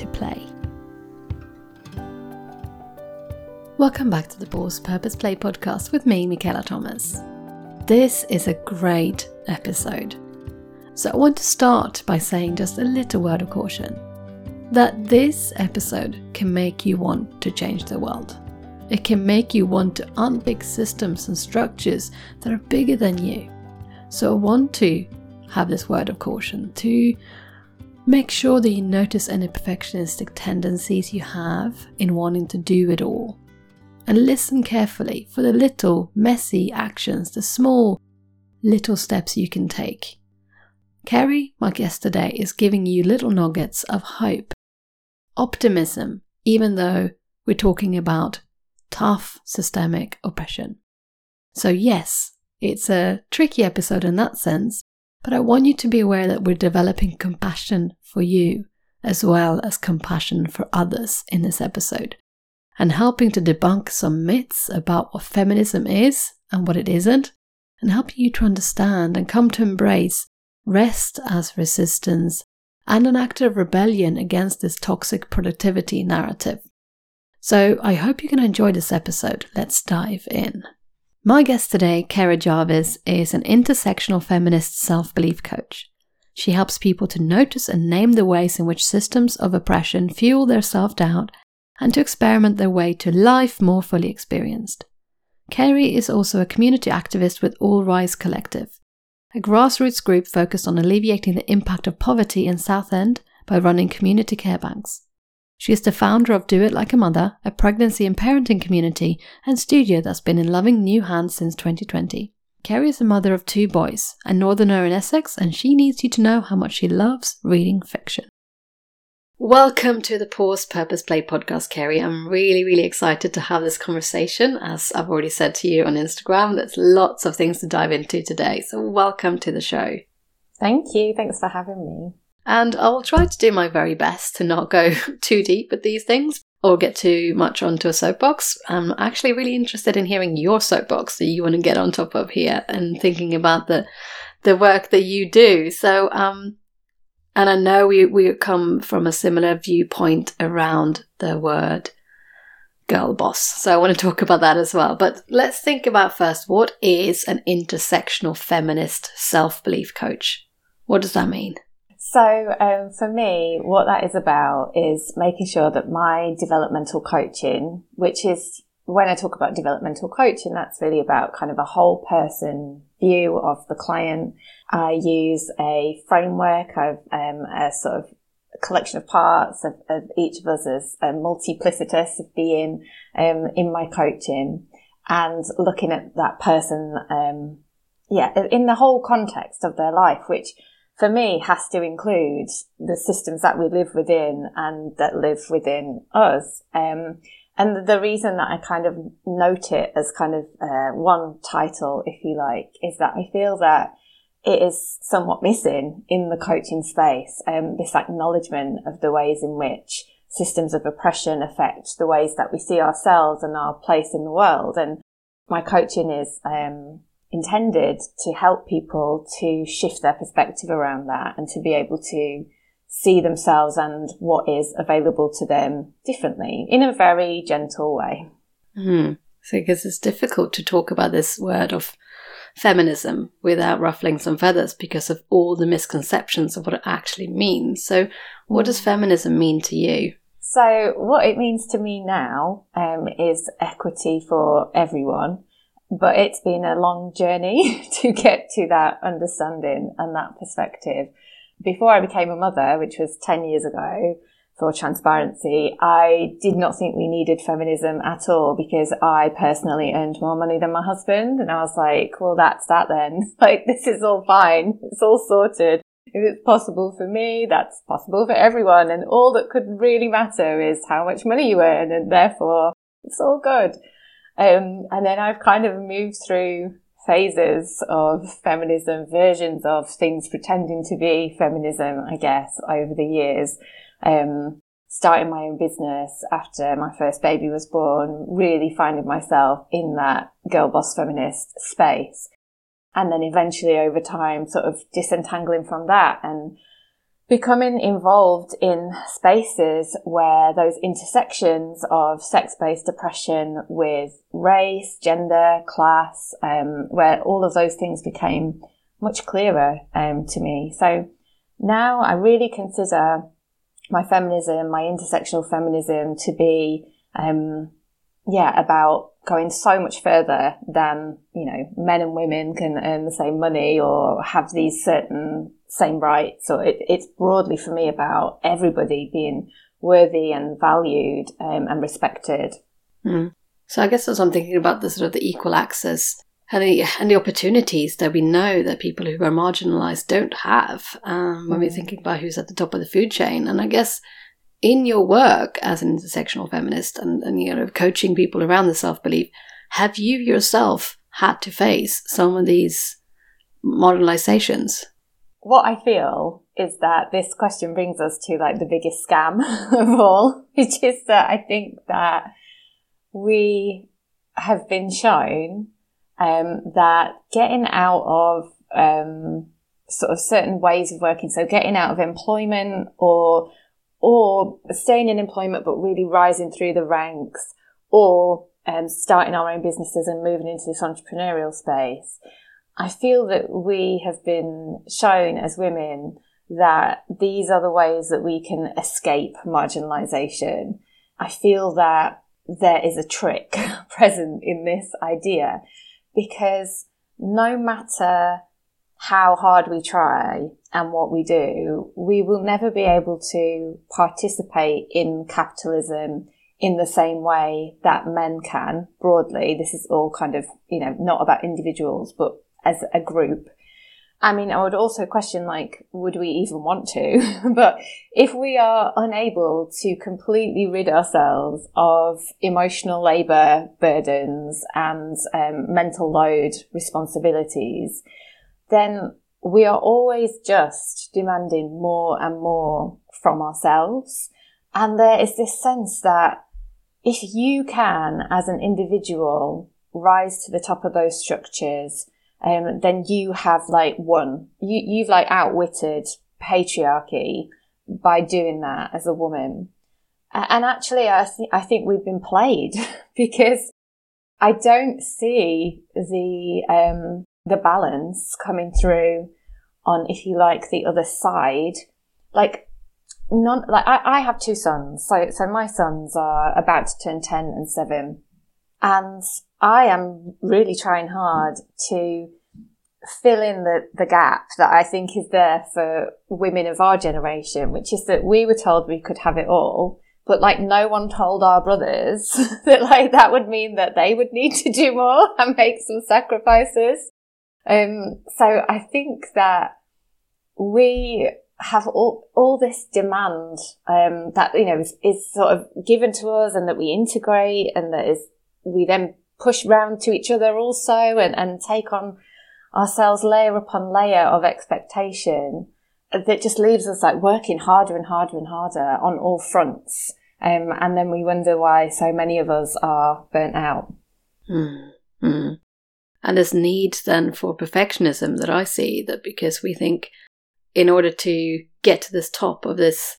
to play. Welcome back to the Pause Purpose Play podcast with me, Michaela Thomas. This is a great episode. So I want to start by saying just a little word of caution that this episode can make you want to change the world. It can make you want to unpick systems and structures that are bigger than you. So I want to have this word of caution to make sure that you notice any perfectionistic tendencies you have in wanting to do it all. And listen carefully for the little messy actions, the small little steps you can take. Kerry, my guest today, is giving you little nuggets of hope optimism, even though we're talking about tough systemic oppression. So, yes, it's a tricky episode in that sense, but I want you to be aware that we're developing compassion for you as well as compassion for others in this episode and helping to debunk some myths about what feminism is and what it isn't, and helping you to understand and come to embrace rest as resistance and an act of rebellion against this toxic productivity narrative. So I hope you can enjoy this episode. Let's dive in. My guest today, Kara Jarvis, is an intersectional feminist self belief coach. She helps people to notice and name the ways in which systems of oppression fuel their self doubt and to experiment their way to life more fully experienced. Kerry is also a community activist with All Rise Collective, a grassroots group focused on alleviating the impact of poverty in Southend by running community care banks. She is the founder of Do It Like a Mother, a pregnancy and parenting community and studio that's been in loving new hands since 2020. Kerry is a mother of two boys, a northerner in Essex, and she needs you to know how much she loves reading fiction. Welcome to the Pause Purpose Play podcast, Kerry. I'm really, really excited to have this conversation. As I've already said to you on Instagram, there's lots of things to dive into today. So, welcome to the show. Thank you. Thanks for having me. And I will try to do my very best to not go too deep with these things or get too much onto a soapbox. I'm actually really interested in hearing your soapbox that you want to get on top of here and thinking about the the work that you do. So, um, and I know we, we come from a similar viewpoint around the word girl boss. So I want to talk about that as well. But let's think about first what is an intersectional feminist self belief coach? What does that mean? So, um, for me, what that is about is making sure that my developmental coaching, which is when I talk about developmental coaching, that's really about kind of a whole person view of the client. I use a framework of um, a sort of collection of parts of, of each of us as a multiplicitous of being um, in my coaching and looking at that person, um, yeah, in the whole context of their life, which for me has to include the systems that we live within and that live within us. Um, and the reason that I kind of note it as kind of uh, one title, if you like, is that I feel that it is somewhat missing in the coaching space. Um, this acknowledgement of the ways in which systems of oppression affect the ways that we see ourselves and our place in the world. And my coaching is um, intended to help people to shift their perspective around that and to be able to see themselves and what is available to them differently in a very gentle way. Mm. So, because it's difficult to talk about this word of feminism without ruffling some feathers because of all the misconceptions of what it actually means. So, what does hmm. feminism mean to you? So, what it means to me now um, is equity for everyone, but it's been a long journey to get to that understanding and that perspective before I became a mother, which was 10 years ago, for transparency, I did not think we needed feminism at all because I personally earned more money than my husband. And I was like, well, that's that then. Like, this is all fine. It's all sorted. if it's possible for me, that's possible for everyone. And all that could really matter is how much money you earn. And therefore, it's all good. Um, and then I've kind of moved through phases of feminism, versions of things pretending to be feminism, I guess, over the years. Um, starting my own business after my first baby was born, really finding myself in that girl boss feminist space. And then eventually over time, sort of disentangling from that and becoming involved in spaces where those intersections of sex-based oppression with race, gender, class, um, where all of those things became much clearer um, to me. So now I really consider my feminism, my intersectional feminism to be, um, yeah, about going so much further than, you know, men and women can earn the same money or have these certain same rights. So it, it's broadly for me about everybody being worthy and valued um, and respected. Mm. So I guess as I'm thinking about the sort of the equal access and the, and the opportunities that we know that people who are marginalized don't have um, when we're mm-hmm. thinking about who's at the top of the food chain. And I guess in your work as an intersectional feminist and, and you know coaching people around the self belief, have you yourself had to face some of these marginalizations? What I feel is that this question brings us to like the biggest scam of all, which is that I think that we have been shown um, that getting out of um, sort of certain ways of working, so getting out of employment or or staying in employment but really rising through the ranks, or um, starting our own businesses and moving into this entrepreneurial space. I feel that we have been shown as women that these are the ways that we can escape marginalization. I feel that there is a trick present in this idea because no matter how hard we try and what we do, we will never be able to participate in capitalism in the same way that men can broadly. This is all kind of, you know, not about individuals, but as a group. I mean, I would also question, like, would we even want to? but if we are unable to completely rid ourselves of emotional labor burdens and um, mental load responsibilities, then we are always just demanding more and more from ourselves. And there is this sense that if you can, as an individual, rise to the top of those structures, um, then you have like won. You, you've like outwitted patriarchy by doing that as a woman. And actually, I, th- I think we've been played because I don't see the, um, the balance coming through on, if you like, the other side. Like, none, like I, I have two sons. So, so my sons are about to turn 10 and 7. And I am really trying hard to fill in the, the gap that I think is there for women of our generation, which is that we were told we could have it all, but like no one told our brothers that like that would mean that they would need to do more and make some sacrifices. Um, so I think that we have all, all this demand, um, that, you know, is, is sort of given to us and that we integrate and that is, we then push round to each other also and, and take on ourselves layer upon layer of expectation that just leaves us like working harder and harder and harder on all fronts. Um, and then we wonder why so many of us are burnt out. Mm-hmm. And this need then for perfectionism that I see that because we think in order to get to this top of this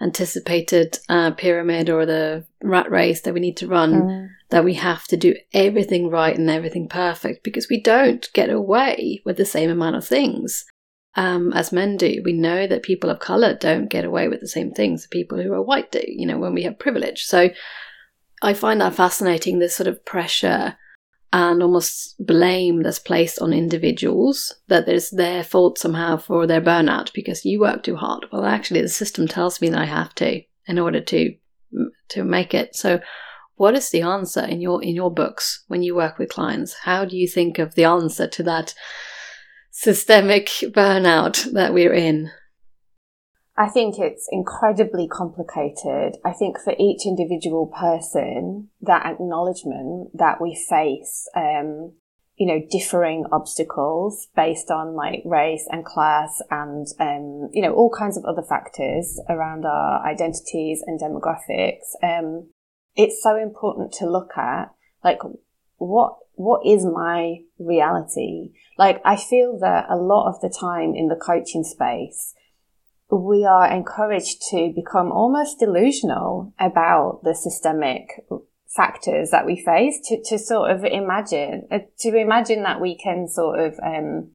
anticipated uh, pyramid or the rat race that we need to run, mm. That we have to do everything right and everything perfect because we don't get away with the same amount of things um, as men do. We know that people of color don't get away with the same things people who are white do, you know, when we have privilege. So I find that fascinating, this sort of pressure and almost blame that's placed on individuals that it's their fault somehow for their burnout because you work too hard. Well, actually, the system tells me that I have to in order to to make it. So, what is the answer in your in your books when you work with clients? How do you think of the answer to that systemic burnout that we're in? I think it's incredibly complicated. I think for each individual person, that acknowledgement that we face, um, you know, differing obstacles based on like race and class and, um, you know, all kinds of other factors around our identities and demographics. Um, it's so important to look at like what, what is my reality? Like I feel that a lot of the time in the coaching space, we are encouraged to become almost delusional about the systemic factors that we face to, to sort of imagine, uh, to imagine that we can sort of, um,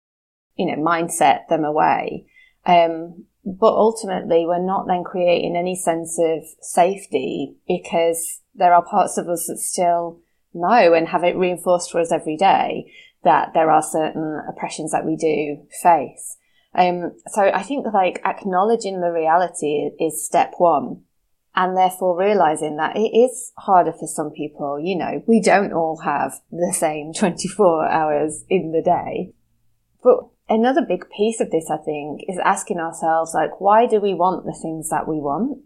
you know, mindset them away. Um, but ultimately we're not then creating any sense of safety because there are parts of us that still know and have it reinforced for us every day that there are certain oppressions that we do face. Um, so I think like acknowledging the reality is step one. And therefore realizing that it is harder for some people. You know, we don't all have the same 24 hours in the day. But another big piece of this, I think, is asking ourselves, like, why do we want the things that we want?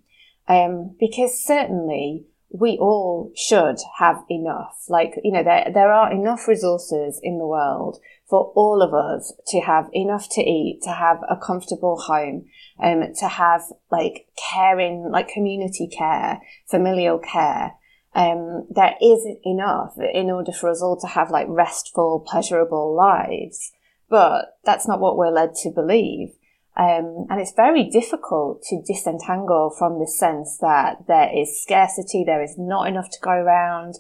Um, because certainly we all should have enough. Like, you know, there, there are enough resources in the world for all of us to have enough to eat, to have a comfortable home, um, to have like caring, like community care, familial care. Um, there is enough in order for us all to have like restful, pleasurable lives. But that's not what we're led to believe. Um, and it's very difficult to disentangle from the sense that there is scarcity, there is not enough to go around,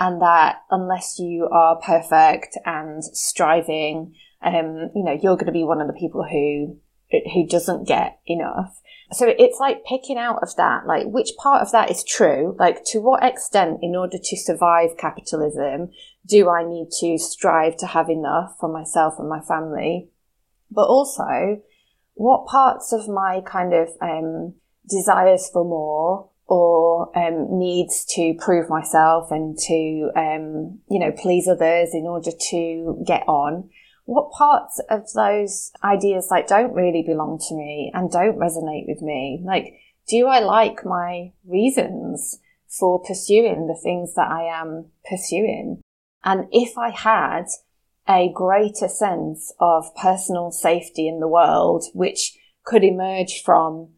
and that unless you are perfect and striving, um, you know, you're going to be one of the people who who doesn't get enough. So it's like picking out of that, like which part of that is true? Like to what extent, in order to survive capitalism, do I need to strive to have enough for myself and my family? But also, what parts of my kind of um, desires for more or um, needs to prove myself and to um, you know please others in order to get on? What parts of those ideas like don't really belong to me and don't resonate with me? Like do i like my reasons for pursuing the things that i am pursuing and if i had a greater sense of personal safety in the world which could emerge from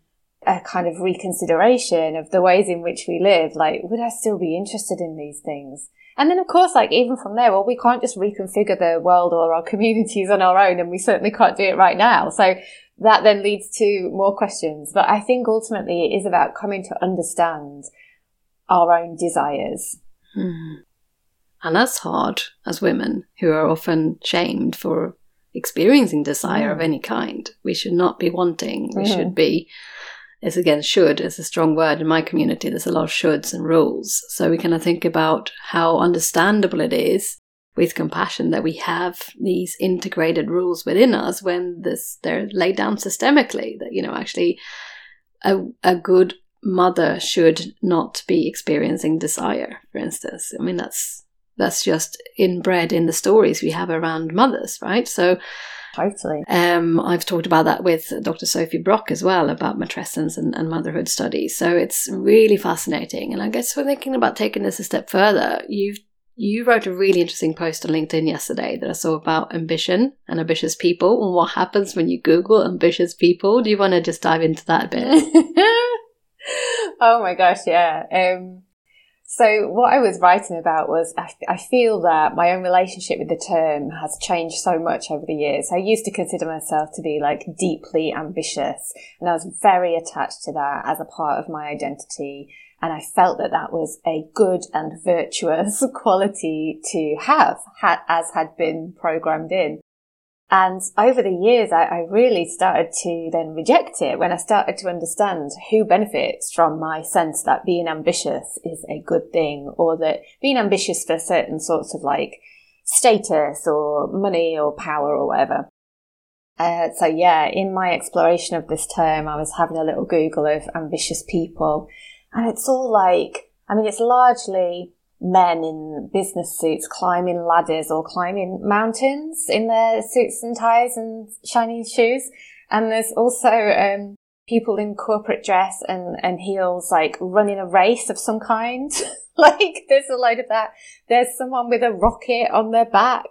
a kind of reconsideration of the ways in which we live, like, would I still be interested in these things? And then, of course, like, even from there, well, we can't just reconfigure the world or our communities on our own, and we certainly can't do it right now. So that then leads to more questions. But I think ultimately it is about coming to understand our own desires. Hmm. And that's hard as women who are often shamed for experiencing desire mm. of any kind. We should not be wanting. We mm. should be It's again should is a strong word in my community. There's a lot of shoulds and rules. So we kind of think about how understandable it is with compassion that we have these integrated rules within us when this they're laid down systemically that you know actually a, a good mother should not be experiencing desire for instance i mean that's that's just inbred in the stories we have around mothers right so Totally. Um, I've talked about that with Dr. Sophie Brock as well about matrescence and, and motherhood studies. So it's really fascinating. And I guess we're thinking about taking this a step further. You've you wrote a really interesting post on LinkedIn yesterday that I saw about ambition and ambitious people and what happens when you Google ambitious people. Do you want to just dive into that a bit? oh my gosh, yeah. Um, so what I was writing about was I, I, feel that my own relationship with the term has changed so much over the years. I used to consider myself to be like deeply ambitious and I was very attached to that as a part of my identity. And I felt that that was a good and virtuous quality to have as had been programmed in. And over the years, I, I, really started to then reject it when I started to understand who benefits from my sense that being ambitious is a good thing or that being ambitious for certain sorts of like status or money or power or whatever. Uh, so yeah, in my exploration of this term, I was having a little Google of ambitious people and it's all like, I mean, it's largely men in business suits climbing ladders or climbing mountains in their suits and ties and shiny shoes. And there's also um, people in corporate dress and, and heels, like running a race of some kind. like there's a load of that. There's someone with a rocket on their back.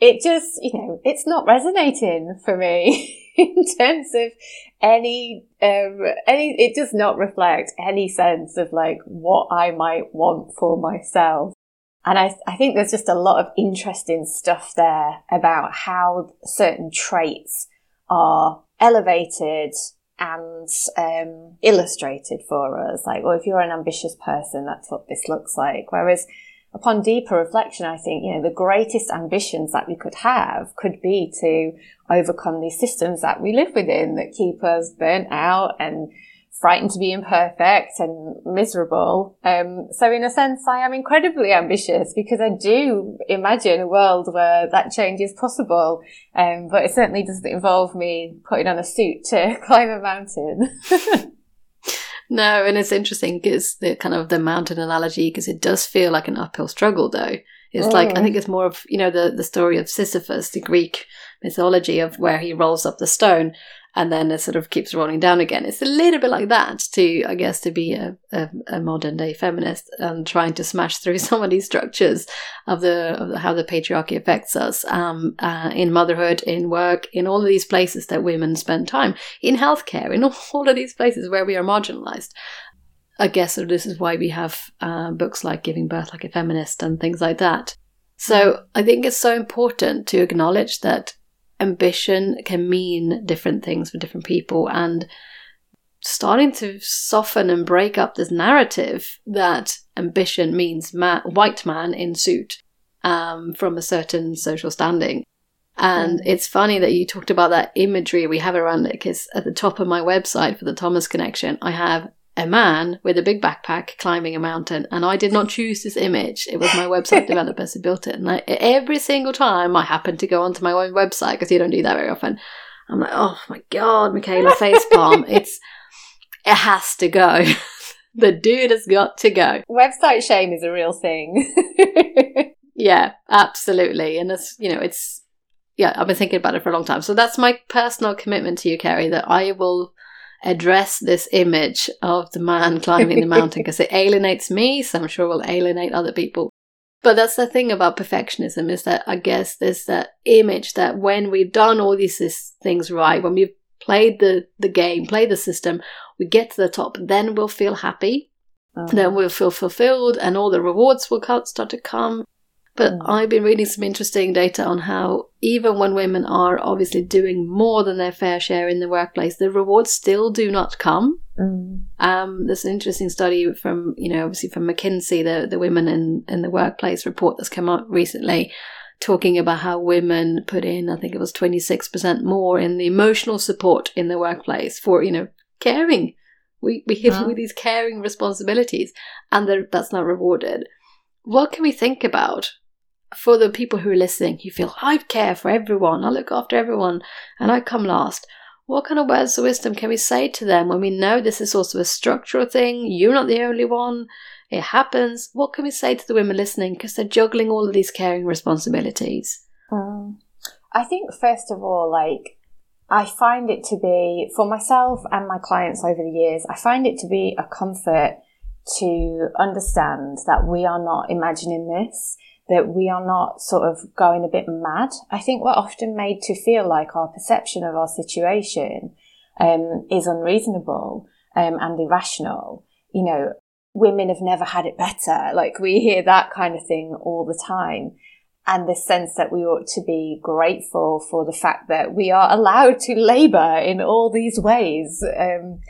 It just, you know, it's not resonating for me in terms of any, um, any, it does not reflect any sense of like what I might want for myself. And I, I think there's just a lot of interesting stuff there about how certain traits are elevated and um, illustrated for us. Like, well, if you're an ambitious person, that's what this looks like. Whereas upon deeper reflection, I think, you know, the greatest ambitions that we could have could be to overcome these systems that we live within that keep us burnt out and frightened to be imperfect and miserable. Um, so in a sense, I am incredibly ambitious because I do imagine a world where that change is possible. Um, but it certainly doesn't involve me putting on a suit to climb a mountain. no, and it's interesting because the kind of the mountain analogy, because it does feel like an uphill struggle though. It's mm. like, I think it's more of, you know, the, the story of Sisyphus, the Greek mythology of where he rolls up the stone and then it sort of keeps rolling down again. It's a little bit like that to, I guess, to be a, a, a modern day feminist and trying to smash through some of these structures of the, of the how the patriarchy affects us um, uh, in motherhood, in work, in all of these places that women spend time, in healthcare, in all of these places where we are marginalized. I guess so this is why we have uh, books like Giving Birth Like a Feminist and things like that. So I think it's so important to acknowledge that ambition can mean different things for different people and starting to soften and break up this narrative that ambition means ma- white man in suit um, from a certain social standing. And mm. it's funny that you talked about that imagery we have around it because at the top of my website for the Thomas Connection, I have a man with a big backpack climbing a mountain. And I did not choose this image. It was my website developers who built it. And I, every single time I happen to go onto my own website, because you don't do that very often, I'm like, oh my God, Michaela Facepalm. it's, it has to go. the dude has got to go. Website shame is a real thing. yeah, absolutely. And it's, you know, it's, yeah, I've been thinking about it for a long time. So that's my personal commitment to you, Kerry, that I will address this image of the man climbing the mountain because it alienates me, so I'm sure will alienate other people. But that's the thing about perfectionism is that I guess there's that image that when we've done all these things right, when we've played the, the game, played the system, we get to the top, then we'll feel happy. Uh-huh. Then we'll feel fulfilled and all the rewards will start to come. But mm. I've been reading some interesting data on how even when women are obviously doing more than their fair share in the workplace, the rewards still do not come. Mm. Um, there's an interesting study from, you know, obviously from McKinsey, the, the women in, in the workplace report that's come out recently, talking about how women put in, I think it was 26% more in the emotional support in the workplace for, you know, caring. We, we have uh-huh. these caring responsibilities and that's not rewarded. What can we think about for the people who are listening, you feel, I care for everyone, I look after everyone, and I come last. What kind of words of wisdom can we say to them when we know this is also a structural thing? You're not the only one. It happens. What can we say to the women listening because they're juggling all of these caring responsibilities? Um, I think, first of all, like, I find it to be, for myself and my clients over the years, I find it to be a comfort to understand that we are not imagining this that we are not sort of going a bit mad. I think we're often made to feel like our perception of our situation um, is unreasonable um, and irrational. You know, women have never had it better. Like we hear that kind of thing all the time. And the sense that we ought to be grateful for the fact that we are allowed to labour in all these ways. Um,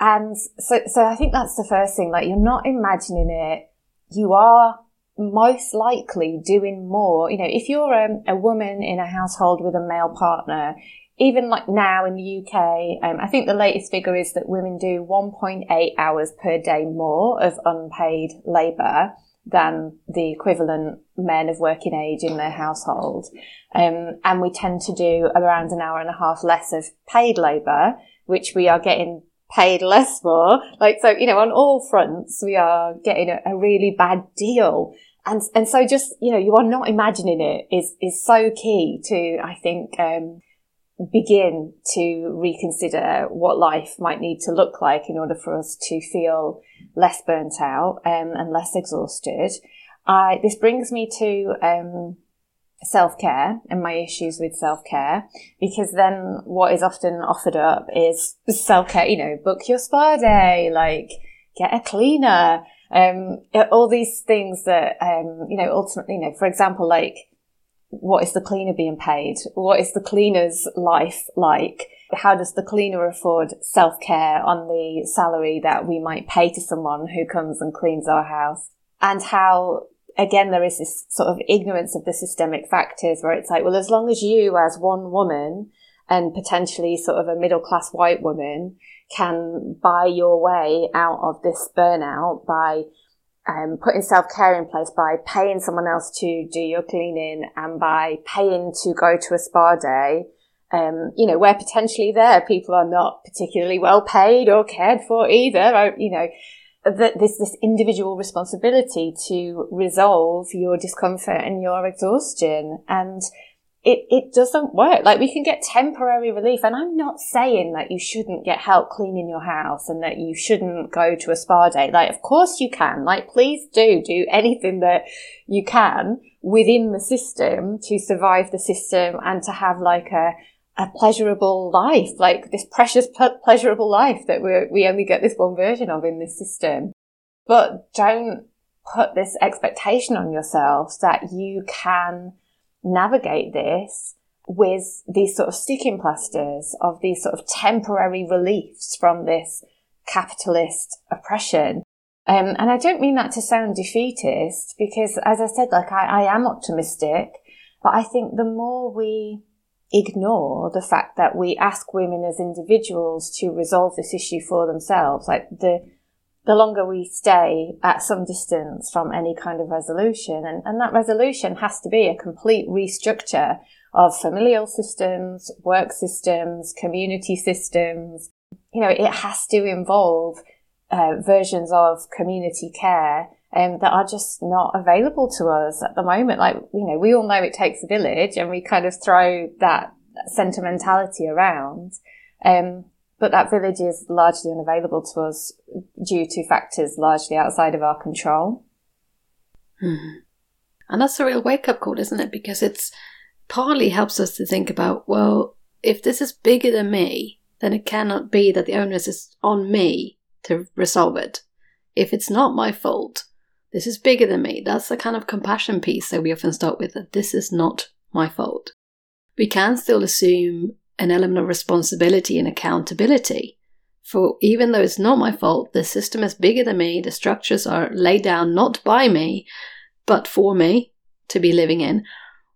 and so, so I think that's the first thing. Like you're not imagining it. You are most likely doing more. You know, if you're a, a woman in a household with a male partner, even like now in the UK, um, I think the latest figure is that women do 1.8 hours per day more of unpaid labour than the equivalent men of working age in their household. Um, and we tend to do around an hour and a half less of paid labour, which we are getting paid less for. Like, so, you know, on all fronts, we are getting a, a really bad deal. And, and so just, you know, you are not imagining it is, is so key to, I think, um, begin to reconsider what life might need to look like in order for us to feel less burnt out um, and less exhausted. I, this brings me to um, self care and my issues with self care because then what is often offered up is self care, you know, book your spa day, like get a cleaner, um, all these things that, um, you know, ultimately, you know, for example, like what is the cleaner being paid? What is the cleaner's life like? How does the cleaner afford self care on the salary that we might pay to someone who comes and cleans our house? And how again, there is this sort of ignorance of the systemic factors where it's like, well, as long as you as one woman and potentially sort of a middle class white woman can buy your way out of this burnout by um, putting self care in place by paying someone else to do your cleaning and by paying to go to a spa day, um, you know, where potentially there. People are not particularly well paid or cared for either. You know, that this this individual responsibility to resolve your discomfort and your exhaustion. And it, it doesn't work. Like we can get temporary relief. And I'm not saying that you shouldn't get help cleaning your house and that you shouldn't go to a spa day. Like, of course you can. Like, please do do anything that you can within the system to survive the system and to have like a, a pleasurable life, like this precious pleasurable life that we we only get this one version of in this system. But don't put this expectation on yourselves that you can navigate this with these sort of sticking plasters of these sort of temporary reliefs from this capitalist oppression. Um, and I don't mean that to sound defeatist because as I said, like I, I am optimistic, but I think the more we ignore the fact that we ask women as individuals to resolve this issue for themselves. Like the, the longer we stay at some distance from any kind of resolution, and, and that resolution has to be a complete restructure of familial systems, work systems, community systems. You know, it has to involve uh, versions of community care um, that are just not available to us at the moment. Like, you know, we all know it takes a village and we kind of throw that sentimentality around. Um, but that village is largely unavailable to us due to factors largely outside of our control. Hmm. And that's a real wake up call, isn't it? Because it's partly helps us to think about, well, if this is bigger than me, then it cannot be that the onus is on me to resolve it. If it's not my fault, this is bigger than me. That's the kind of compassion piece that we often start with that this is not my fault. We can still assume an element of responsibility and accountability. For even though it's not my fault, the system is bigger than me, the structures are laid down not by me, but for me to be living in.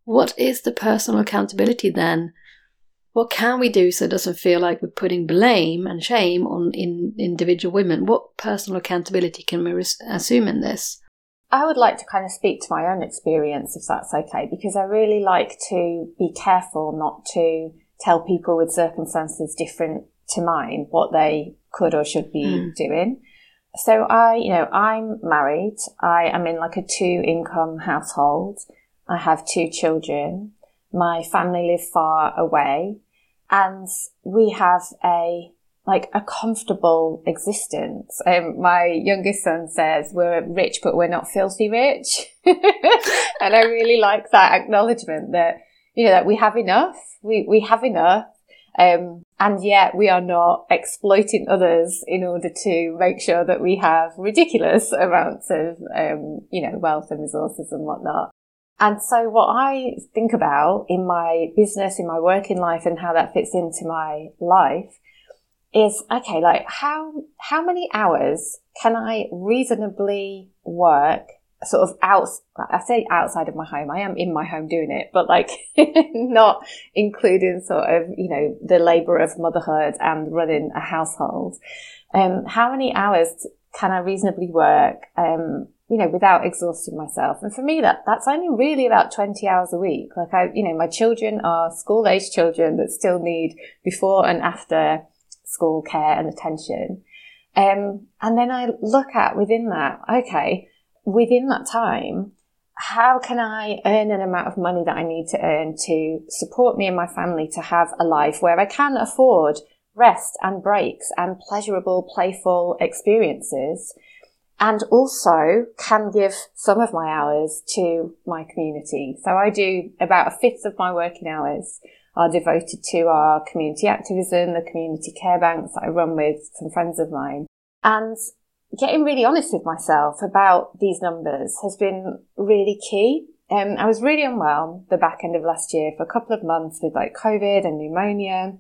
What is the personal accountability then? What can we do so it doesn't feel like we're putting blame and shame on in individual women? What personal accountability can we res- assume in this? I would like to kind of speak to my own experience, if that's okay, because I really like to be careful not to tell people with circumstances different to mine what they could or should be mm. doing. So I, you know, I'm married. I am in like a two income household. I have two children. My family live far away and we have a like a comfortable existence. Um, my youngest son says we're rich, but we're not filthy rich. and I really like that acknowledgement that, you know, that we have enough. We, we have enough. Um, and yet we are not exploiting others in order to make sure that we have ridiculous amounts of, um, you know, wealth and resources and whatnot. And so what I think about in my business, in my working life and how that fits into my life is okay, like how, how many hours can I reasonably work sort of out, I say outside of my home. I am in my home doing it, but like not including sort of, you know, the labor of motherhood and running a household. Um, how many hours can I reasonably work? Um, you know, without exhausting myself. And for me, that, that's only really about 20 hours a week. Like I, you know, my children are school age children that still need before and after school care and attention. Um, and then I look at within that, okay, within that time, how can I earn an amount of money that I need to earn to support me and my family to have a life where I can afford rest and breaks and pleasurable, playful experiences and also can give some of my hours to my community. So I do about a fifth of my working hours are devoted to our community activism, the community care banks that I run with some friends of mine. And getting really honest with myself about these numbers has been really key. Um, I was really unwell the back end of last year for a couple of months with like COVID and pneumonia.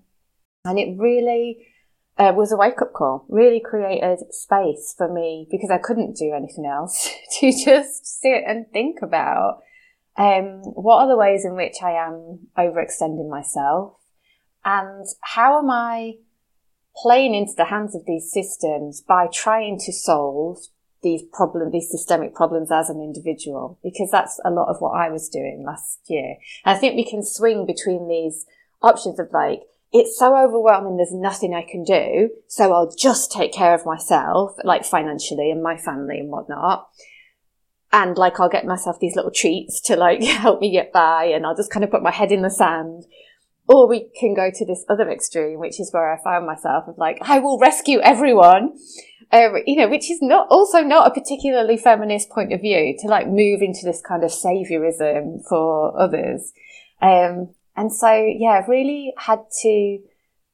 And it really uh, was a wake up call, really created space for me because I couldn't do anything else to just sit and think about um, what are the ways in which I am overextending myself and how am I playing into the hands of these systems by trying to solve these problems, these systemic problems as an individual, because that's a lot of what I was doing last year. And I think we can swing between these options of like, it's so overwhelming, there's nothing I can do, so I'll just take care of myself, like financially and my family and whatnot. And like, I'll get myself these little treats to like help me get by, and I'll just kind of put my head in the sand or we can go to this other extreme, which is where I found myself of like, I will rescue everyone. Um, you know, which is not also not a particularly feminist point of view to like move into this kind of saviorism for others. Um, and so, yeah, I've really had to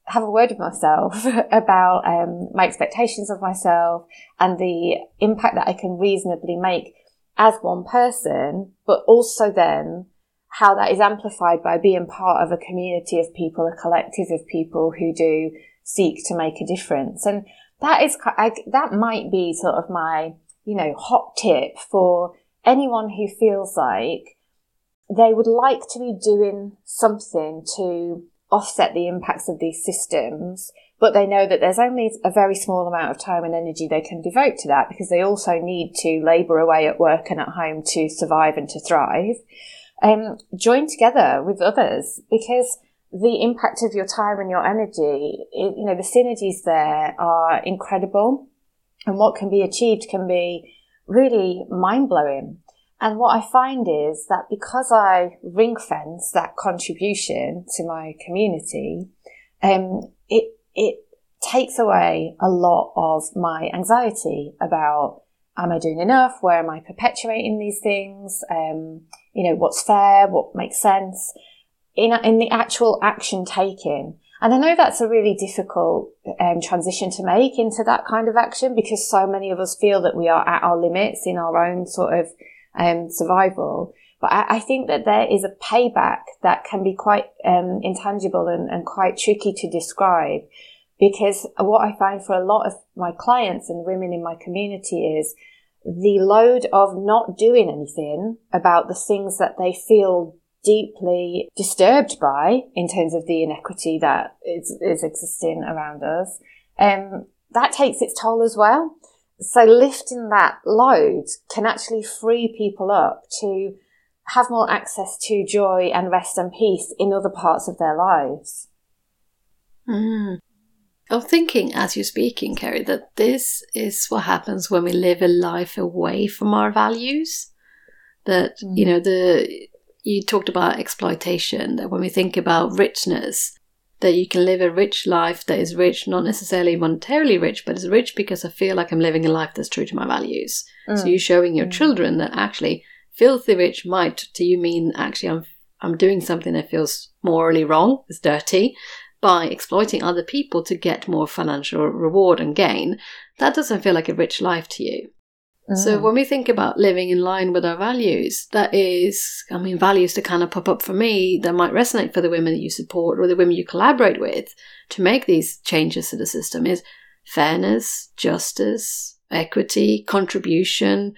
have a word with myself about um, my expectations of myself and the impact that I can reasonably make as one person, but also then how that is amplified by being part of a community of people, a collective of people who do seek to make a difference. And that is, I, that might be sort of my, you know, hot tip for anyone who feels like they would like to be doing something to offset the impacts of these systems, but they know that there's only a very small amount of time and energy they can devote to that because they also need to labour away at work and at home to survive and to thrive um, join together with others because the impact of your time and your energy, it, you know, the synergies there are incredible and what can be achieved can be really mind blowing. And what I find is that because I ring fence that contribution to my community, um, it, it takes away a lot of my anxiety about am I doing enough? Where am I perpetuating these things? Um, you know, what's fair, what makes sense in, in the actual action taken. And I know that's a really difficult um, transition to make into that kind of action because so many of us feel that we are at our limits in our own sort of um, survival. But I, I, think that there is a payback that can be quite um, intangible and, and quite tricky to describe because what I find for a lot of my clients and women in my community is the load of not doing anything about the things that they feel deeply disturbed by in terms of the inequity that is, is existing around us, um, that takes its toll as well. So lifting that load can actually free people up to have more access to joy and rest and peace in other parts of their lives. Mm. I'm thinking as you're speaking, Kerry, that this is what happens when we live a life away from our values. That, mm. you know, the you talked about exploitation, that when we think about richness, that you can live a rich life that is rich, not necessarily monetarily rich, but is rich because I feel like I'm living a life that's true to my values. Mm. So you're showing your mm. children that actually filthy rich might to you mean actually I'm I'm doing something that feels morally wrong, it's dirty, by exploiting other people to get more financial reward and gain, that doesn't feel like a rich life to you. Mm. So when we think about living in line with our values, that is, I mean, values that kind of pop up for me that might resonate for the women that you support or the women you collaborate with to make these changes to the system is fairness, justice, equity, contribution,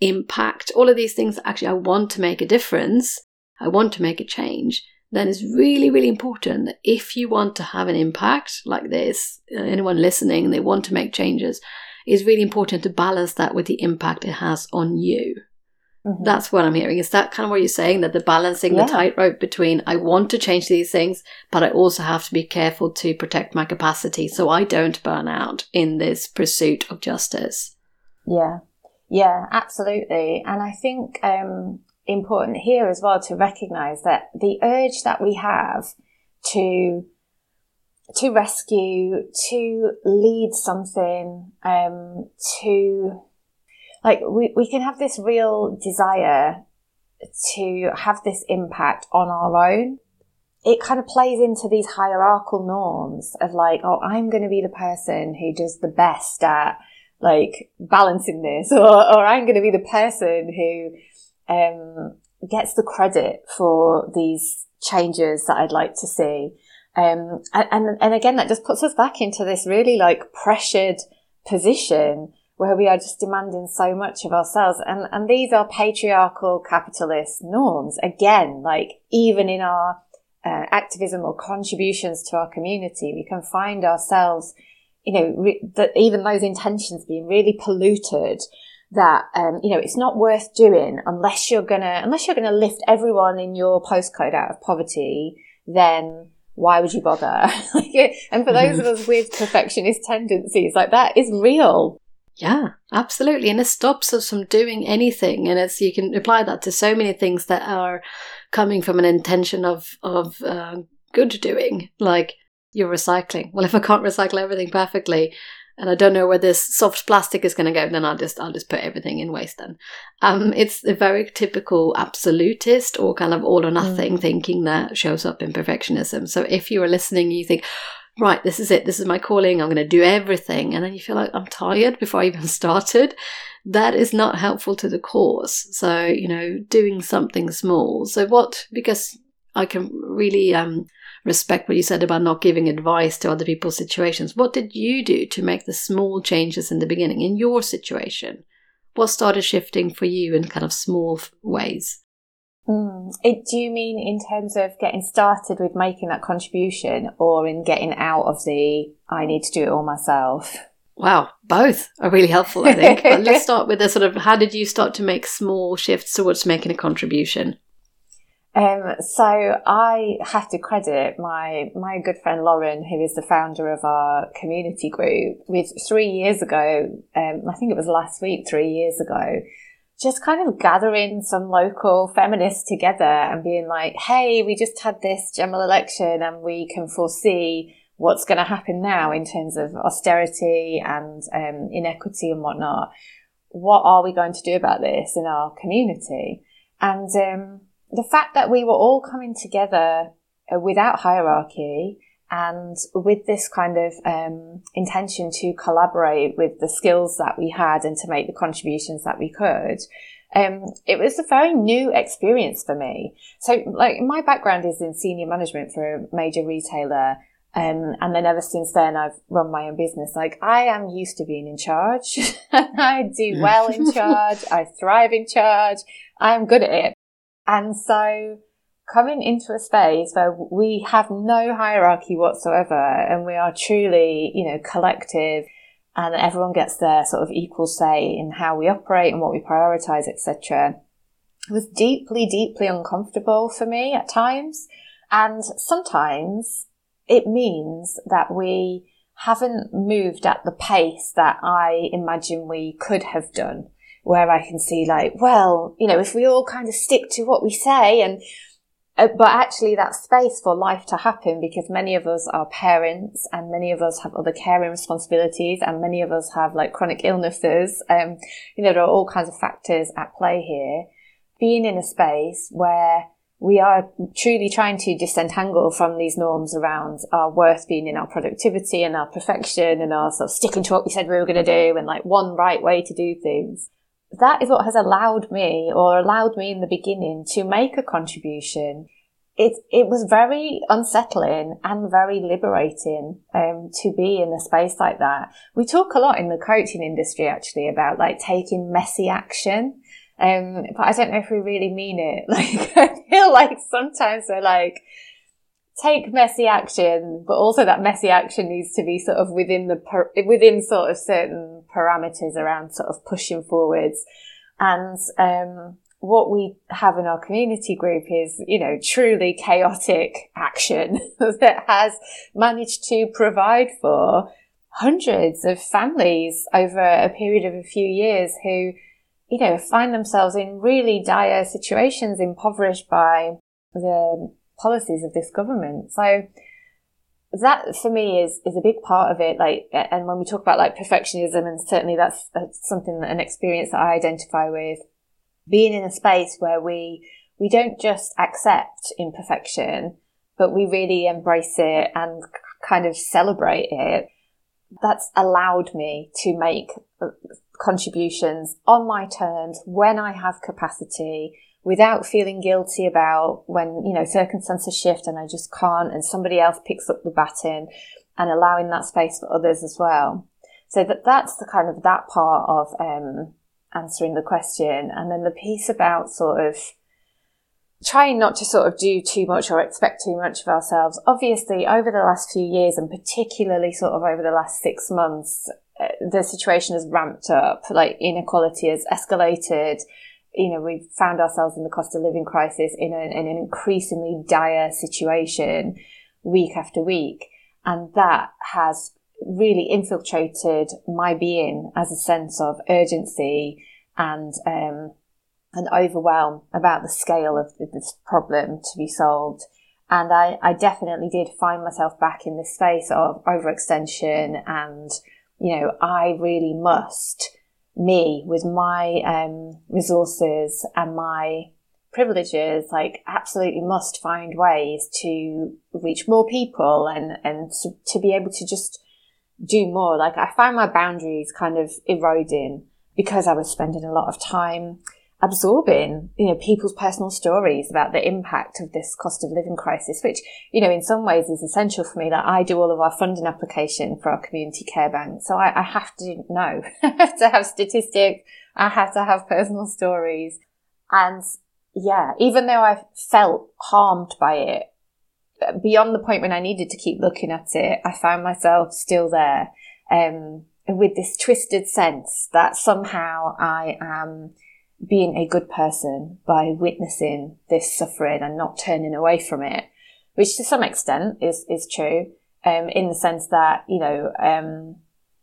impact, all of these things. Actually, I want to make a difference. I want to make a change then it's really, really important that if you want to have an impact like this, uh, anyone listening they want to make changes, it's really important to balance that with the impact it has on you. Mm-hmm. That's what I'm hearing. Is that kind of what you're saying? That the balancing yeah. the tightrope between I want to change these things, but I also have to be careful to protect my capacity so I don't burn out in this pursuit of justice. Yeah, yeah, absolutely. And I think um, important here as well to recognize that the urge that we have to to rescue, to lead something, um, to like we, we can have this real desire to have this impact on our own. It kind of plays into these hierarchical norms of like, oh, I'm going to be the person who does the best at like balancing this, or, or I'm going to be the person who um, gets the credit for these changes that I'd like to see. Um, and, and again, that just puts us back into this really like pressured position where we are just demanding so much of ourselves. And, and these are patriarchal capitalist norms. Again, like even in our uh, activism or contributions to our community, we can find ourselves, you know, re- that even those intentions being really polluted that um, you know it's not worth doing unless you're gonna unless you're gonna lift everyone in your postcode out of poverty then why would you bother and for those of us with perfectionist tendencies like that is real yeah, absolutely. And it stops us from doing anything. And as you can apply that to so many things that are coming from an intention of, of uh, good doing, like you're recycling. Well, if I can't recycle everything perfectly, and I don't know where this soft plastic is going to go, then I'll just I'll just put everything in waste. Then, um, it's a very typical absolutist or kind of all or nothing mm. thinking that shows up in perfectionism. So if you are listening, you think, right, this is it, this is my calling, I'm going to do everything. And then you feel like I'm tired before I even started. That is not helpful to the cause. So, you know, doing something small. So, what, because I can really um, respect what you said about not giving advice to other people's situations. What did you do to make the small changes in the beginning in your situation? What started shifting for you in kind of small ways? Mm. It, do you mean in terms of getting started with making that contribution or in getting out of the I need to do it all myself? Wow, both are really helpful, I think. but let's start with the sort of how did you start to make small shifts towards making a contribution? Um, so I have to credit my my good friend Lauren, who is the founder of our community group, with three years ago. Um, I think it was last week, three years ago just kind of gathering some local feminists together and being like, hey, we just had this general election and we can foresee what's going to happen now in terms of austerity and um, inequity and whatnot. What are we going to do about this in our community? And um, the fact that we were all coming together uh, without hierarchy and with this kind of um, intention to collaborate with the skills that we had and to make the contributions that we could, um, it was a very new experience for me. So, like, my background is in senior management for a major retailer. Um, and then ever since then, I've run my own business. Like, I am used to being in charge. I do well in charge. I thrive in charge. I'm good at it. And so, coming into a space where we have no hierarchy whatsoever and we are truly, you know, collective and everyone gets their sort of equal say in how we operate and what we prioritize, etc. Was deeply, deeply uncomfortable for me at times. And sometimes it means that we haven't moved at the pace that I imagine we could have done where I can see like, well, you know, if we all kind of stick to what we say and uh, but actually that space for life to happen because many of us are parents and many of us have other caring responsibilities and many of us have like chronic illnesses. Um, you know, there are all kinds of factors at play here. Being in a space where we are truly trying to disentangle from these norms around our worth being in our productivity and our perfection and our sort of sticking to what we said we were going to do and like one right way to do things that is what has allowed me or allowed me in the beginning to make a contribution. It, it was very unsettling and very liberating um, to be in a space like that. We talk a lot in the coaching industry actually about like taking messy action. Um, but I don't know if we really mean it. Like, I feel like sometimes we're like, take messy action, but also that messy action needs to be sort of within the, per- within sort of certain parameters around sort of pushing forwards. And, um, what we have in our community group is, you know, truly chaotic action that has managed to provide for hundreds of families over a period of a few years who, you know, find themselves in really dire situations, impoverished by the policies of this government. So that for me is is a big part of it. Like, and when we talk about like perfectionism, and certainly that's, that's something an experience that I identify with being in a space where we we don't just accept imperfection, but we really embrace it and kind of celebrate it. That's allowed me to make uh, contributions on my terms when I have capacity without feeling guilty about when, you know, circumstances shift and I just can't and somebody else picks up the baton and allowing that space for others as well. So that that's the kind of that part of um, answering the question. And then the piece about sort of trying not to sort of do too much or expect too much of ourselves. Obviously, over the last few years and particularly sort of over the last six months, uh, the situation has ramped up, like inequality has escalated. You know, we've found ourselves in the cost of living crisis in, a, an increasingly dire situation week after week. And that has really infiltrated my being as a sense of urgency and um, an overwhelm about the scale of this problem to be solved. And I, I definitely did find myself back in this space of overextension and, you know, I really must, me with my um, resources and my privileges, like absolutely must find ways to reach more people and, and to, to be able to just do more. Like I found my boundaries kind of eroding because I was spending a lot of time absorbing, you know, people's personal stories about the impact of this cost of living crisis, which, you know, in some ways is essential for me. That I do all of our funding application for our community care bank. So I, I have to know, I have to have statistics. I have to have personal stories. And yeah, even though I felt harmed by it, beyond the point when I needed to keep looking at it, I found myself still there, um, with this twisted sense that somehow I am being a good person by witnessing this suffering and not turning away from it, which to some extent is, is true, um, in the sense that, you know, um,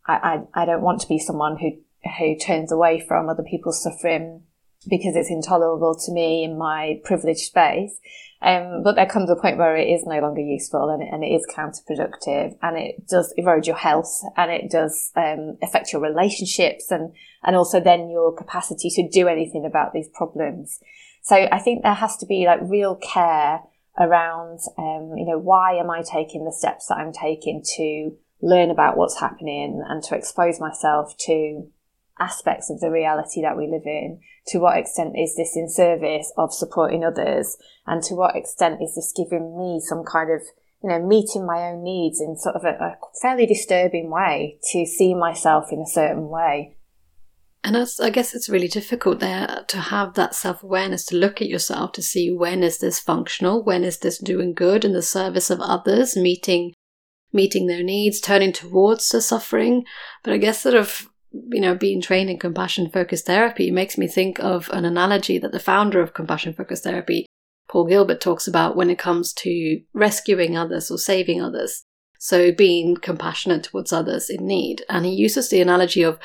I, I, I don't want to be someone who, who turns away from other people's suffering because it's intolerable to me in my privileged space. Um, but there comes a point where it is no longer useful and, and it is counterproductive and it does erode your health and it does um, affect your relationships and, and also then your capacity to do anything about these problems. So I think there has to be like real care around, um, you know, why am I taking the steps that I'm taking to learn about what's happening and to expose myself to aspects of the reality that we live in? To what extent is this in service of supporting others? And to what extent is this giving me some kind of, you know, meeting my own needs in sort of a, a fairly disturbing way to see myself in a certain way? And I guess it's really difficult there to have that self awareness to look at yourself to see when is this functional, when is this doing good in the service of others, meeting meeting their needs, turning towards the suffering. But I guess sort of you know, being trained in compassion focused therapy makes me think of an analogy that the founder of compassion focused therapy, Paul Gilbert, talks about when it comes to rescuing others or saving others. So being compassionate towards others in need. And he uses the analogy of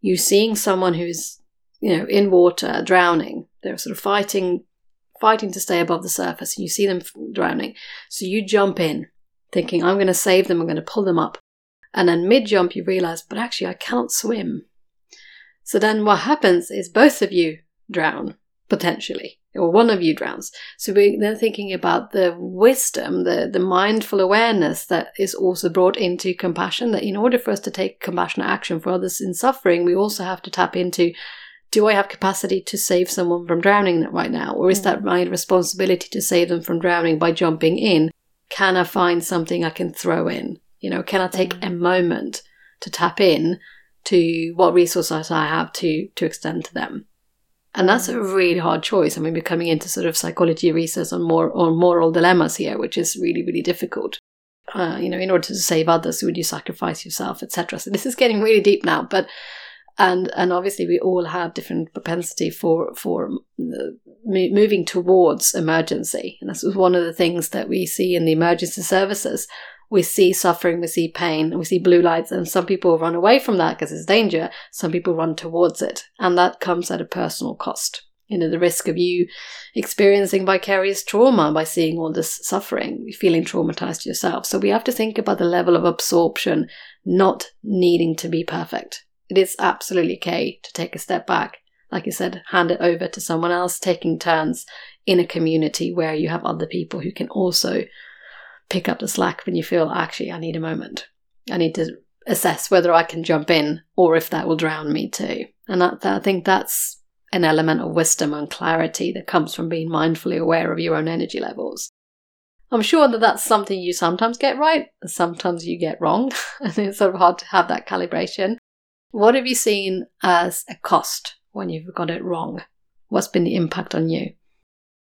you seeing someone who's, you know, in water, drowning. They're sort of fighting, fighting to stay above the surface, and you see them drowning. So you jump in, thinking, I'm going to save them, I'm going to pull them up. And then mid jump, you realize, but actually, I cannot swim. So then what happens is both of you drown, potentially, or one of you drowns. So we're then thinking about the wisdom, the, the mindful awareness that is also brought into compassion, that in order for us to take compassionate action for others in suffering, we also have to tap into do I have capacity to save someone from drowning right now? Or is mm. that my responsibility to save them from drowning by jumping in? Can I find something I can throw in? You know, can I take mm. a moment to tap in to what resources I have to to extend to them? And that's a really hard choice. I mean, we're coming into sort of psychology research on more on moral dilemmas here, which is really, really difficult. Uh, you know, in order to save others, would you sacrifice yourself, etc. So this is getting really deep now. But and and obviously we all have different propensity for for moving towards emergency and this is one of the things that we see in the emergency services we see suffering we see pain we see blue lights and some people run away from that because it's danger. Some people run towards it and that comes at a personal cost. You know the risk of you experiencing vicarious trauma by seeing all this suffering feeling traumatized yourself. So we have to think about the level of absorption not needing to be perfect. It is absolutely okay to take a step back. Like you said, hand it over to someone else, taking turns in a community where you have other people who can also pick up the slack when you feel, actually, I need a moment. I need to assess whether I can jump in or if that will drown me too. And that, that, I think that's an element of wisdom and clarity that comes from being mindfully aware of your own energy levels. I'm sure that that's something you sometimes get right, sometimes you get wrong, and it's sort of hard to have that calibration. What have you seen as a cost when you've got it wrong? What's been the impact on you?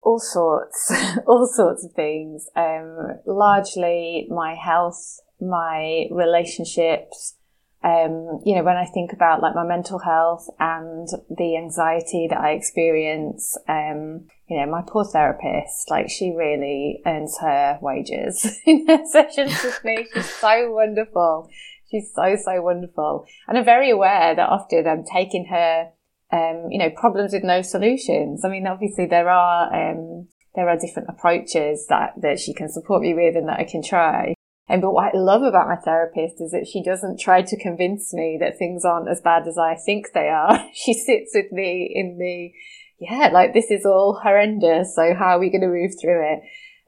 All sorts, all sorts of things. Um, largely my health, my relationships. Um, you know, when I think about like my mental health and the anxiety that I experience, um, you know, my poor therapist, like she really earns her wages in her sessions with me. She's so wonderful. She's so, so wonderful. And I'm very aware that often I'm taking her, um, you know, problems with no solutions. I mean, obviously there are, um, there are different approaches that, that she can support me with and that I can try. And but what I love about my therapist is that she doesn't try to convince me that things aren't as bad as I think they are. she sits with me in the, yeah, like this is all horrendous. So how are we going to move through it?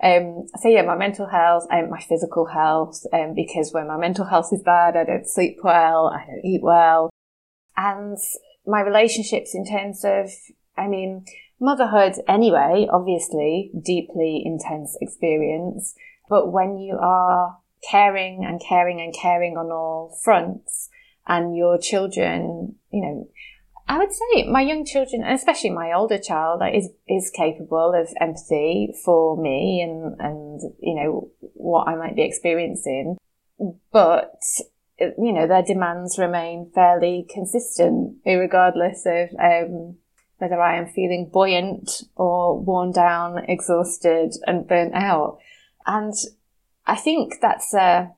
Um, so yeah, my mental health and my physical health, um, because when my mental health is bad, I don't sleep well, I don't eat well. And my relationships in terms of, I mean, motherhood anyway, obviously, deeply intense experience. But when you are caring and caring and caring on all fronts and your children, you know, I would say my young children, and especially my older child, is is capable of empathy for me and and you know what I might be experiencing, but you know their demands remain fairly consistent, regardless of um, whether I am feeling buoyant or worn down, exhausted, and burnt out. And I think that's a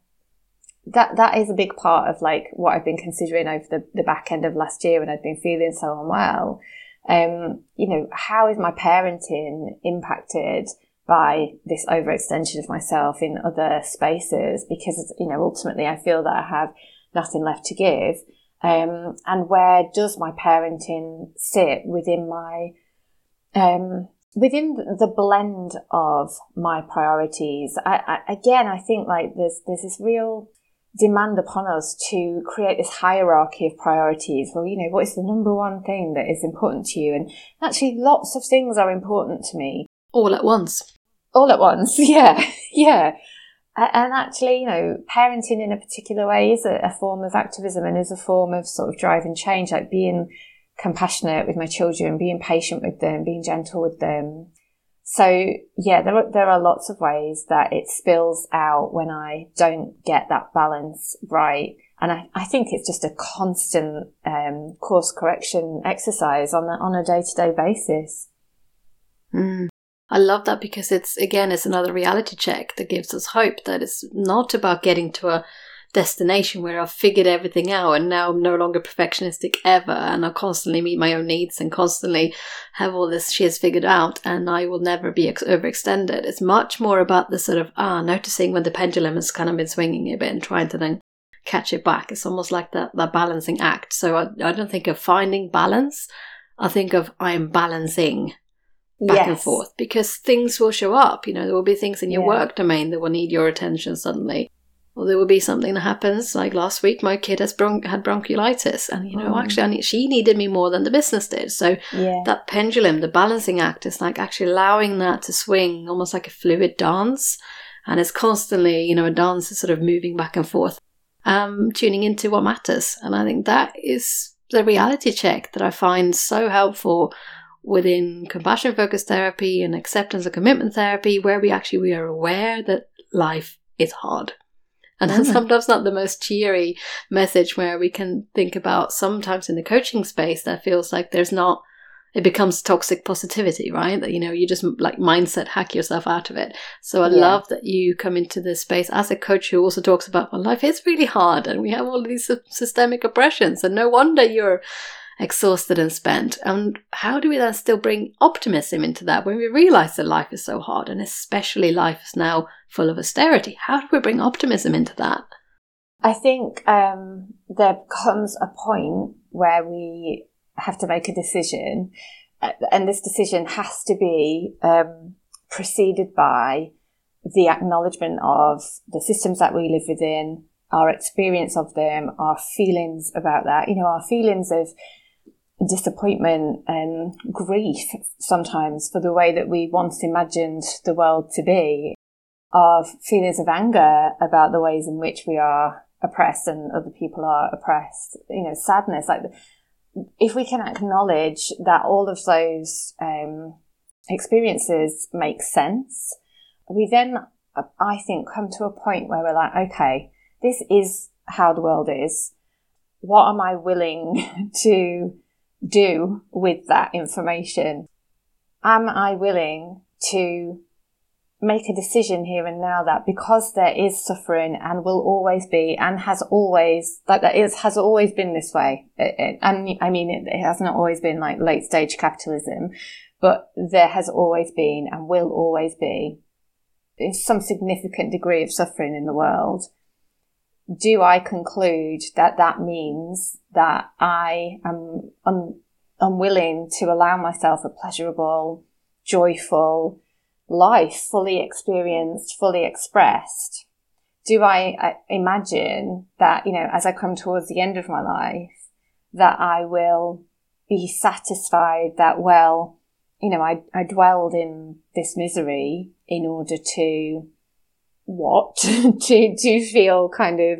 that that is a big part of like what I've been considering over the, the back end of last year when I'd been feeling so unwell. Um, you know, how is my parenting impacted by this overextension of myself in other spaces? Because, you know, ultimately I feel that I have nothing left to give. Um, and where does my parenting sit within my, um, within the blend of my priorities? I, I, again, I think like there's, there's this real, demand upon us to create this hierarchy of priorities. Well, you know, what is the number one thing that is important to you? And actually, lots of things are important to me. All at once. All at once, yeah, yeah. And actually, you know, parenting in a particular way is a, a form of activism and is a form of sort of driving change, like being compassionate with my children, being patient with them, being gentle with them, so yeah, there are, there are lots of ways that it spills out when I don't get that balance right. And I, I think it's just a constant, um, course correction exercise on a, on a day to day basis. Mm. I love that because it's, again, it's another reality check that gives us hope that it's not about getting to a destination where I've figured everything out and now I'm no longer perfectionistic ever and I constantly meet my own needs and constantly have all this she has figured out and I will never be ex- overextended. It's much more about the sort of, ah, noticing when the pendulum has kind of been swinging a bit and trying to then catch it back. It's almost like that, that balancing act. So I, I don't think of finding balance. I think of I am balancing back yes. and forth because things will show up. You know, there will be things in your yeah. work domain that will need your attention suddenly or there will be something that happens like last week my kid has bron- had bronchiolitis and you know oh. actually need, she needed me more than the business did so yeah. that pendulum the balancing act is like actually allowing that to swing almost like a fluid dance and it's constantly you know a dance is sort of moving back and forth um tuning into what matters and i think that is the reality check that i find so helpful within compassion focused therapy and acceptance and commitment therapy where we actually we are aware that life is hard And mm. sometimes not the most cheery message where we can think about sometimes in the coaching space that feels like there's not it becomes toxic positivity, right? That you know, you just like mindset hack yourself out of it. So I yeah. love that you come into this space as a coach who also talks about well, life is really hard, and we have all these systemic oppressions, and no wonder you're exhausted and spent. And how do we then still bring optimism into that when we realize that life is so hard, and especially life is now full of austerity? How do we bring optimism into that? I think um, there comes a point where we have to make a decision, uh, and this decision has to be um, preceded by the acknowledgement of the systems that we live within, our experience of them, our feelings about that, you know, our feelings of disappointment and grief sometimes for the way that we once imagined the world to be, of feelings of anger about the ways in which we are oppressed and other people are oppressed, you know, sadness, like if we can acknowledge that all of those um, experiences make sense, we then, I think, come to a point where we're like, okay, this is how the world is. What am I willing to do with that information? Am I willing to make a decision here and now that because there is suffering and will always be and has always like that is has always been this way it, it, and i mean it, it has not always been like late stage capitalism but there has always been and will always be some significant degree of suffering in the world do i conclude that that means that i am un- unwilling to allow myself a pleasurable joyful life fully experienced, fully expressed, do I, I imagine that, you know, as I come towards the end of my life, that I will be satisfied that, well, you know, I, I dwelled in this misery in order to what? to, to feel kind of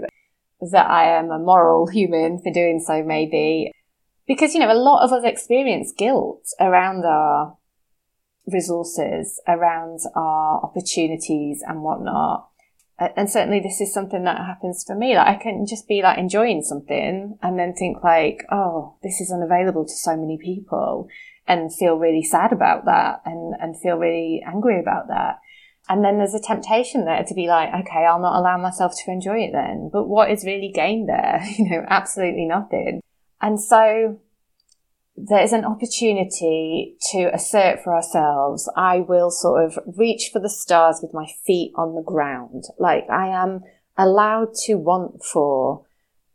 that I am a moral human for doing so, maybe. Because, you know, a lot of us experience guilt around our resources around our opportunities and whatnot. And certainly this is something that happens for me. Like I can just be like enjoying something and then think like, oh, this is unavailable to so many people and feel really sad about that and, and feel really angry about that. And then there's a temptation there to be like, okay, I'll not allow myself to enjoy it then. But what is really gained there? You know, absolutely nothing. And so there is an opportunity to assert for ourselves, I will sort of reach for the stars with my feet on the ground. Like I am allowed to want for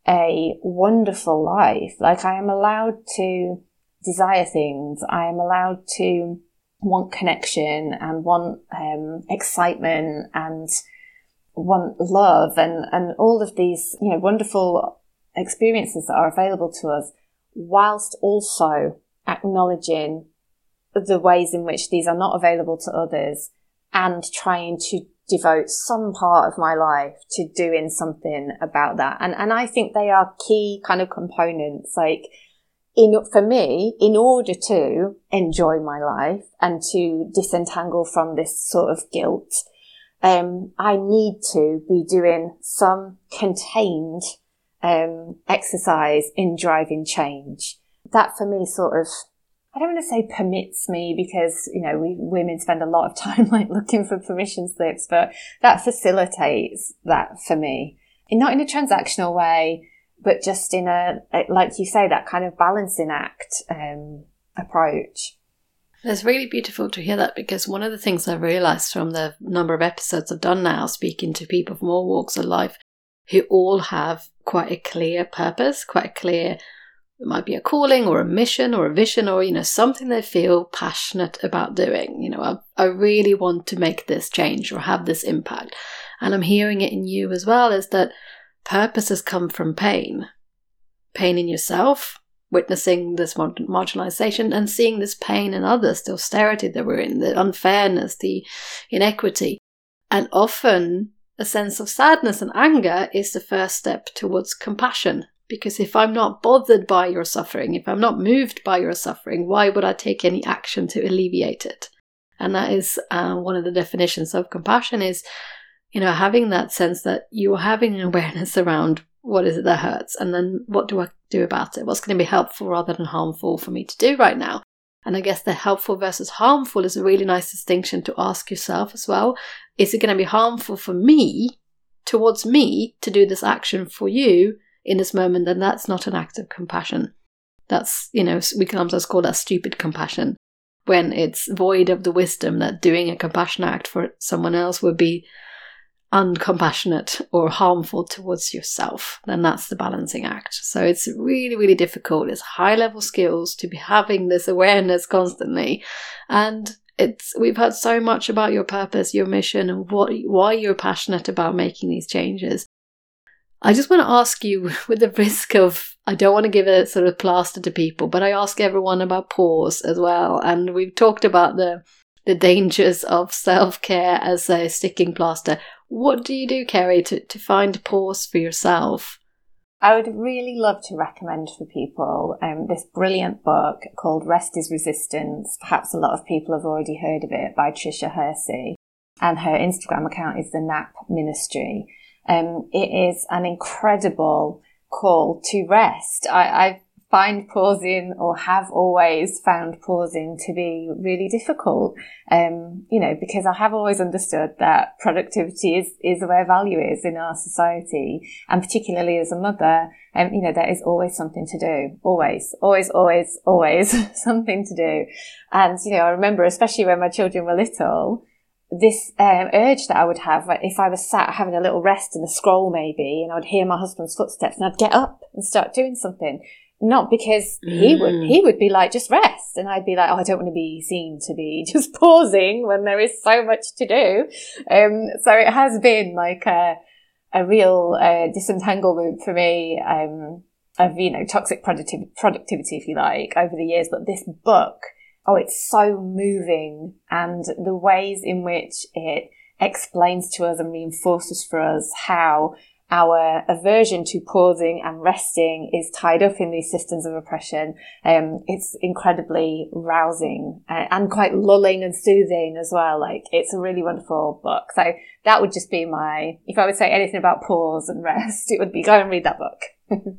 a wonderful life. Like I am allowed to desire things. I am allowed to want connection and want um, excitement and want love and, and all of these, you know, wonderful experiences that are available to us whilst also acknowledging the ways in which these are not available to others and trying to devote some part of my life to doing something about that. And, and I think they are key kind of components. Like, in, for me, in order to enjoy my life and to disentangle from this sort of guilt, um, I need to be doing some contained um, exercise in driving change. That for me sort of, I don't want to say permits me because, you know, we women spend a lot of time like looking for permission slips, but that facilitates that for me. And not in a transactional way, but just in a, like you say, that kind of balancing act um, approach. It's really beautiful to hear that because one of the things I've realized from the number of episodes I've done now, speaking to people from all walks of life, who all have quite a clear purpose, quite a clear, it might be a calling or a mission or a vision or, you know, something they feel passionate about doing. You know, I, I really want to make this change or have this impact. And I'm hearing it in you as well is that purpose has come from pain. Pain in yourself, witnessing this marginalization and seeing this pain in others, the austerity that we're in, the unfairness, the inequity. And often a sense of sadness and anger is the first step towards compassion. Because if I'm not bothered by your suffering, if I'm not moved by your suffering, why would I take any action to alleviate it? And that is uh, one of the definitions of compassion is you know, having that sense that you're having an awareness around what is it that hurts and then what do I do about it? What's going to be helpful rather than harmful for me to do right now? And I guess the helpful versus harmful is a really nice distinction to ask yourself as well. Is it going to be harmful for me, towards me, to do this action for you in this moment? Then that's not an act of compassion. That's, you know, we can sometimes call that stupid compassion when it's void of the wisdom that doing a compassion act for someone else would be uncompassionate or harmful towards yourself, then that's the balancing act. So it's really, really difficult. It's high level skills to be having this awareness constantly. And it's we've heard so much about your purpose, your mission, and what why you're passionate about making these changes. I just want to ask you, with the risk of, I don't want to give a sort of plaster to people, but I ask everyone about pause as well. And we've talked about the the dangers of self care as a sticking plaster. What do you do, Kerry, to, to find pause for yourself? I would really love to recommend for people um, this brilliant book called Rest is Resistance. Perhaps a lot of people have already heard of it by Tricia Hersey. And her Instagram account is the Nap Ministry. Um, it is an incredible call to rest. I, I've find pausing or have always found pausing to be really difficult. Um, you know, because I have always understood that productivity is, is where value is in our society. And particularly as a mother, um, you know, there is always something to do. Always, always, always, always something to do. And, you know, I remember, especially when my children were little, this um, urge that I would have if I was sat having a little rest in a scroll maybe and I'd hear my husband's footsteps and I'd get up and start doing something not because mm. he would he would be like just rest. And i'd be like oh i don't want to be seen to be just pausing when there is so much to do. Um so it has been like a a real uh, disentanglement for me um of you know toxic productiv- productivity if you like over the years. But this book oh it's so moving. And the ways in which it explains to us and reinforces for us how our aversion to pausing and resting is tied up in these systems of oppression. Um, it's incredibly rousing uh, and quite lulling and soothing as well. Like it's a really wonderful book. So that would just be my, if I would say anything about pause and rest, it would be go and read that book.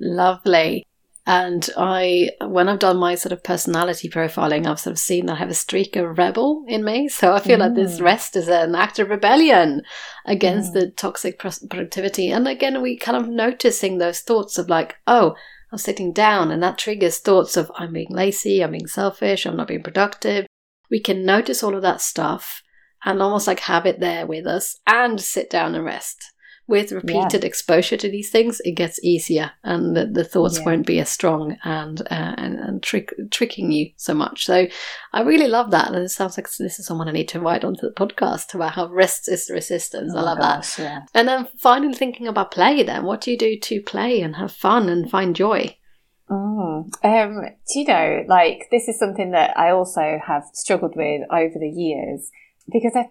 Lovely. And I, when I've done my sort of personality profiling, I've sort of seen that I have a streak of rebel in me. So I feel mm. like this mm. rest is an act of rebellion against mm. the toxic productivity. And again, we kind of noticing those thoughts of like, oh, I'm sitting down, and that triggers thoughts of I'm being lazy, I'm being selfish, I'm not being productive. We can notice all of that stuff and almost like have it there with us and sit down and rest with repeated yeah. exposure to these things, it gets easier, and the, the thoughts yeah. won't be as strong and uh, and, and trick, tricking you so much. So, I really love that, and it sounds like this is someone I need to invite onto the podcast about how rest is resistance. Oh I love gosh, that. Yeah. And then finally, thinking about play. Then, what do you do to play and have fun and find joy? Mm. Um, do you know, like this is something that I also have struggled with over the years because I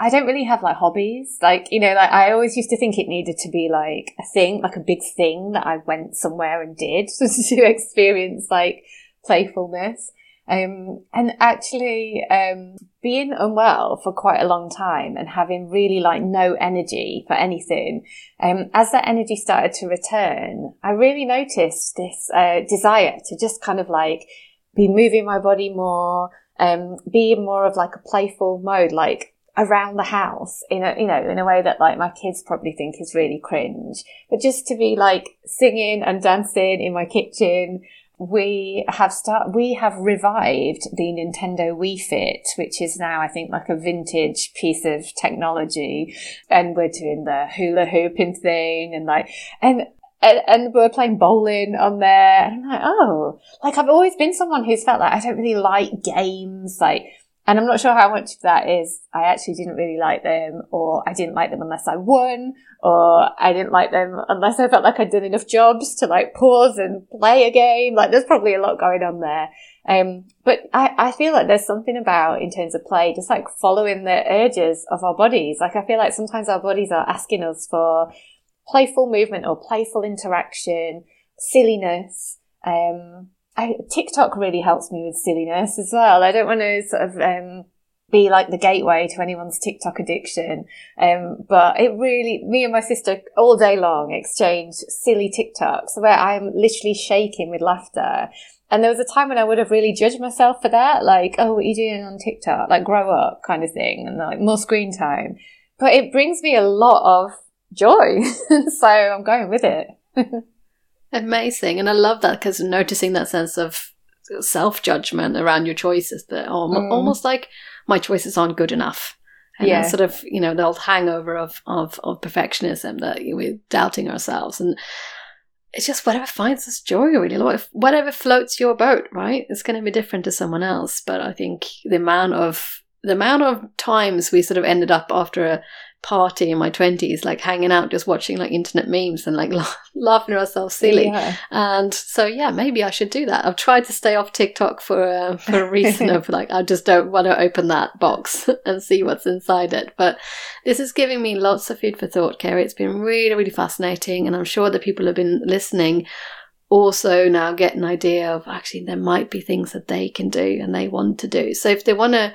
I don't really have like hobbies. Like, you know, like I always used to think it needed to be like a thing, like a big thing that I went somewhere and did to experience like playfulness. Um, and actually, um, being unwell for quite a long time and having really like no energy for anything, um, as that energy started to return, I really noticed this, uh, desire to just kind of like be moving my body more, um, be more of like a playful mode, like around the house in a, you know, in a way that like my kids probably think is really cringe. But just to be like singing and dancing in my kitchen, we have start, we have revived the Nintendo Wii Fit, which is now, I think, like a vintage piece of technology. And we're doing the hula hooping thing and like, and and, and, we're playing bowling on there. And I'm like, oh, like I've always been someone who's felt like I don't really like games. Like and I'm not sure how much of that is I actually didn't really like them, or I didn't like them unless I won, or I didn't like them unless I felt like I'd done enough jobs to like pause and play a game. Like there's probably a lot going on there. Um, but I, I feel like there's something about in terms of play, just like following the urges of our bodies. Like I feel like sometimes our bodies are asking us for playful movement or playful interaction, silliness. Um, I, TikTok really helps me with silliness as well. I don't want to sort of um, be like the gateway to anyone's TikTok addiction. Um, but it really, me and my sister all day long exchange silly TikToks where I'm literally shaking with laughter. And there was a time when I would have really judged myself for that, like, oh, what are you doing on TikTok? Like, grow up kind of thing, and like more screen time. But it brings me a lot of joy. so I'm going with it. Amazing. And I love that because noticing that sense of self judgment around your choices that oh, mm. almost like my choices aren't good enough. And yeah. sort of, you know, the old hangover of, of, of perfectionism that we're doubting ourselves. And it's just whatever finds us joy, really. Whatever floats your boat, right? It's going to be different to someone else. But I think the amount of the amount of times we sort of ended up after a party in my 20s like hanging out just watching like internet memes and like laughing at ourselves silly. Yeah. and so yeah maybe i should do that. I've tried to stay off tiktok for uh, for a reason of like i just don't want to open that box and see what's inside it. But this is giving me lots of food for thought Kerry. It's been really really fascinating and i'm sure that people have been listening also now get an idea of actually there might be things that they can do and they want to do. So if they want to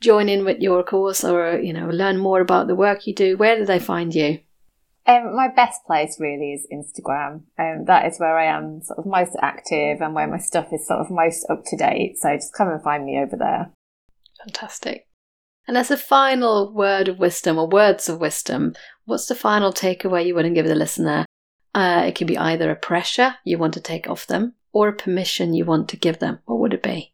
join in with your course or you know learn more about the work you do, where do they find you? Um, my best place really is Instagram. Um, that is where I am sort of most active and where my stuff is sort of most up to date. So just come and find me over there. Fantastic. And as a final word of wisdom or words of wisdom, what's the final takeaway you want to give the listener? Uh, it could be either a pressure you want to take off them or a permission you want to give them. What would it be?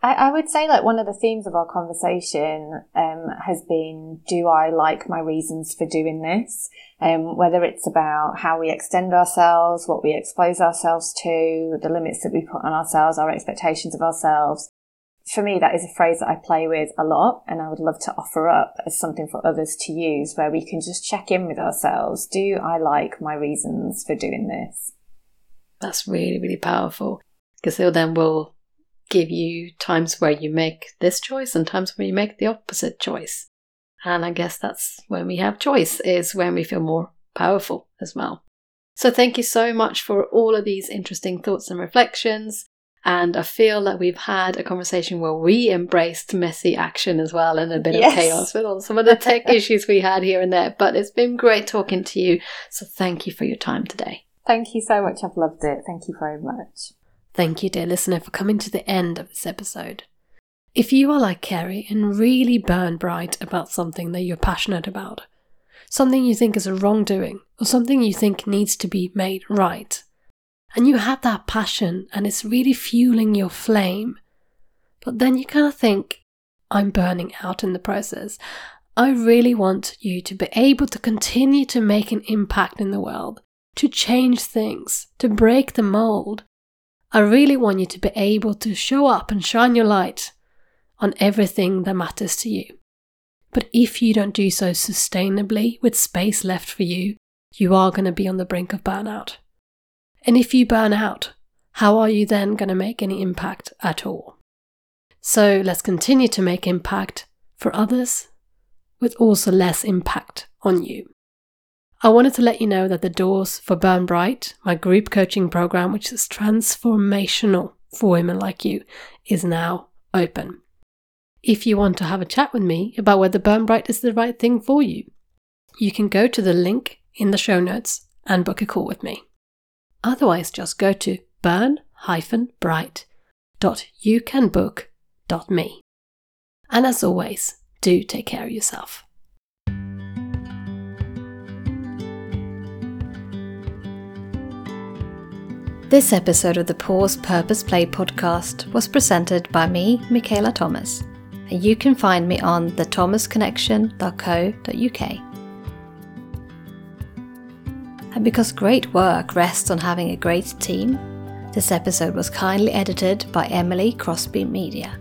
I, I, would say like one of the themes of our conversation um, has been do I like my reasons for doing this? Um, whether it's about how we extend ourselves, what we expose ourselves to, the limits that we put on ourselves, our expectations of ourselves. For me, that is a phrase that I play with a lot and I would love to offer up as something for others to use where we can just check in with ourselves. Do I like my reasons for doing this? That's really, really powerful because then we'll give you times where you make this choice and times where you make the opposite choice. And I guess that's when we have choice, is when we feel more powerful as well. So thank you so much for all of these interesting thoughts and reflections. And I feel that we've had a conversation where we embraced messy action as well and a bit yes. of chaos with all some of the tech issues we had here and there. But it's been great talking to you. So thank you for your time today. Thank you so much. I've loved it. Thank you very much. Thank you, dear listener, for coming to the end of this episode. If you are like Kerry and really burn bright about something that you're passionate about, something you think is a wrongdoing, or something you think needs to be made right, and you have that passion and it's really fueling your flame, but then you kind of think, I'm burning out in the process. I really want you to be able to continue to make an impact in the world, to change things, to break the mold, I really want you to be able to show up and shine your light on everything that matters to you. But if you don't do so sustainably with space left for you, you are going to be on the brink of burnout. And if you burn out, how are you then going to make any impact at all? So let's continue to make impact for others with also less impact on you. I wanted to let you know that the doors for Burn Bright, my group coaching program, which is transformational for women like you, is now open. If you want to have a chat with me about whether Burn Bright is the right thing for you, you can go to the link in the show notes and book a call with me. Otherwise, just go to burn-bright.youcanbook.me. And as always, do take care of yourself. This episode of the Pause Purpose Play podcast was presented by me, Michaela Thomas, and you can find me on thethomasconnection.co.uk. And because great work rests on having a great team, this episode was kindly edited by Emily Crosby Media.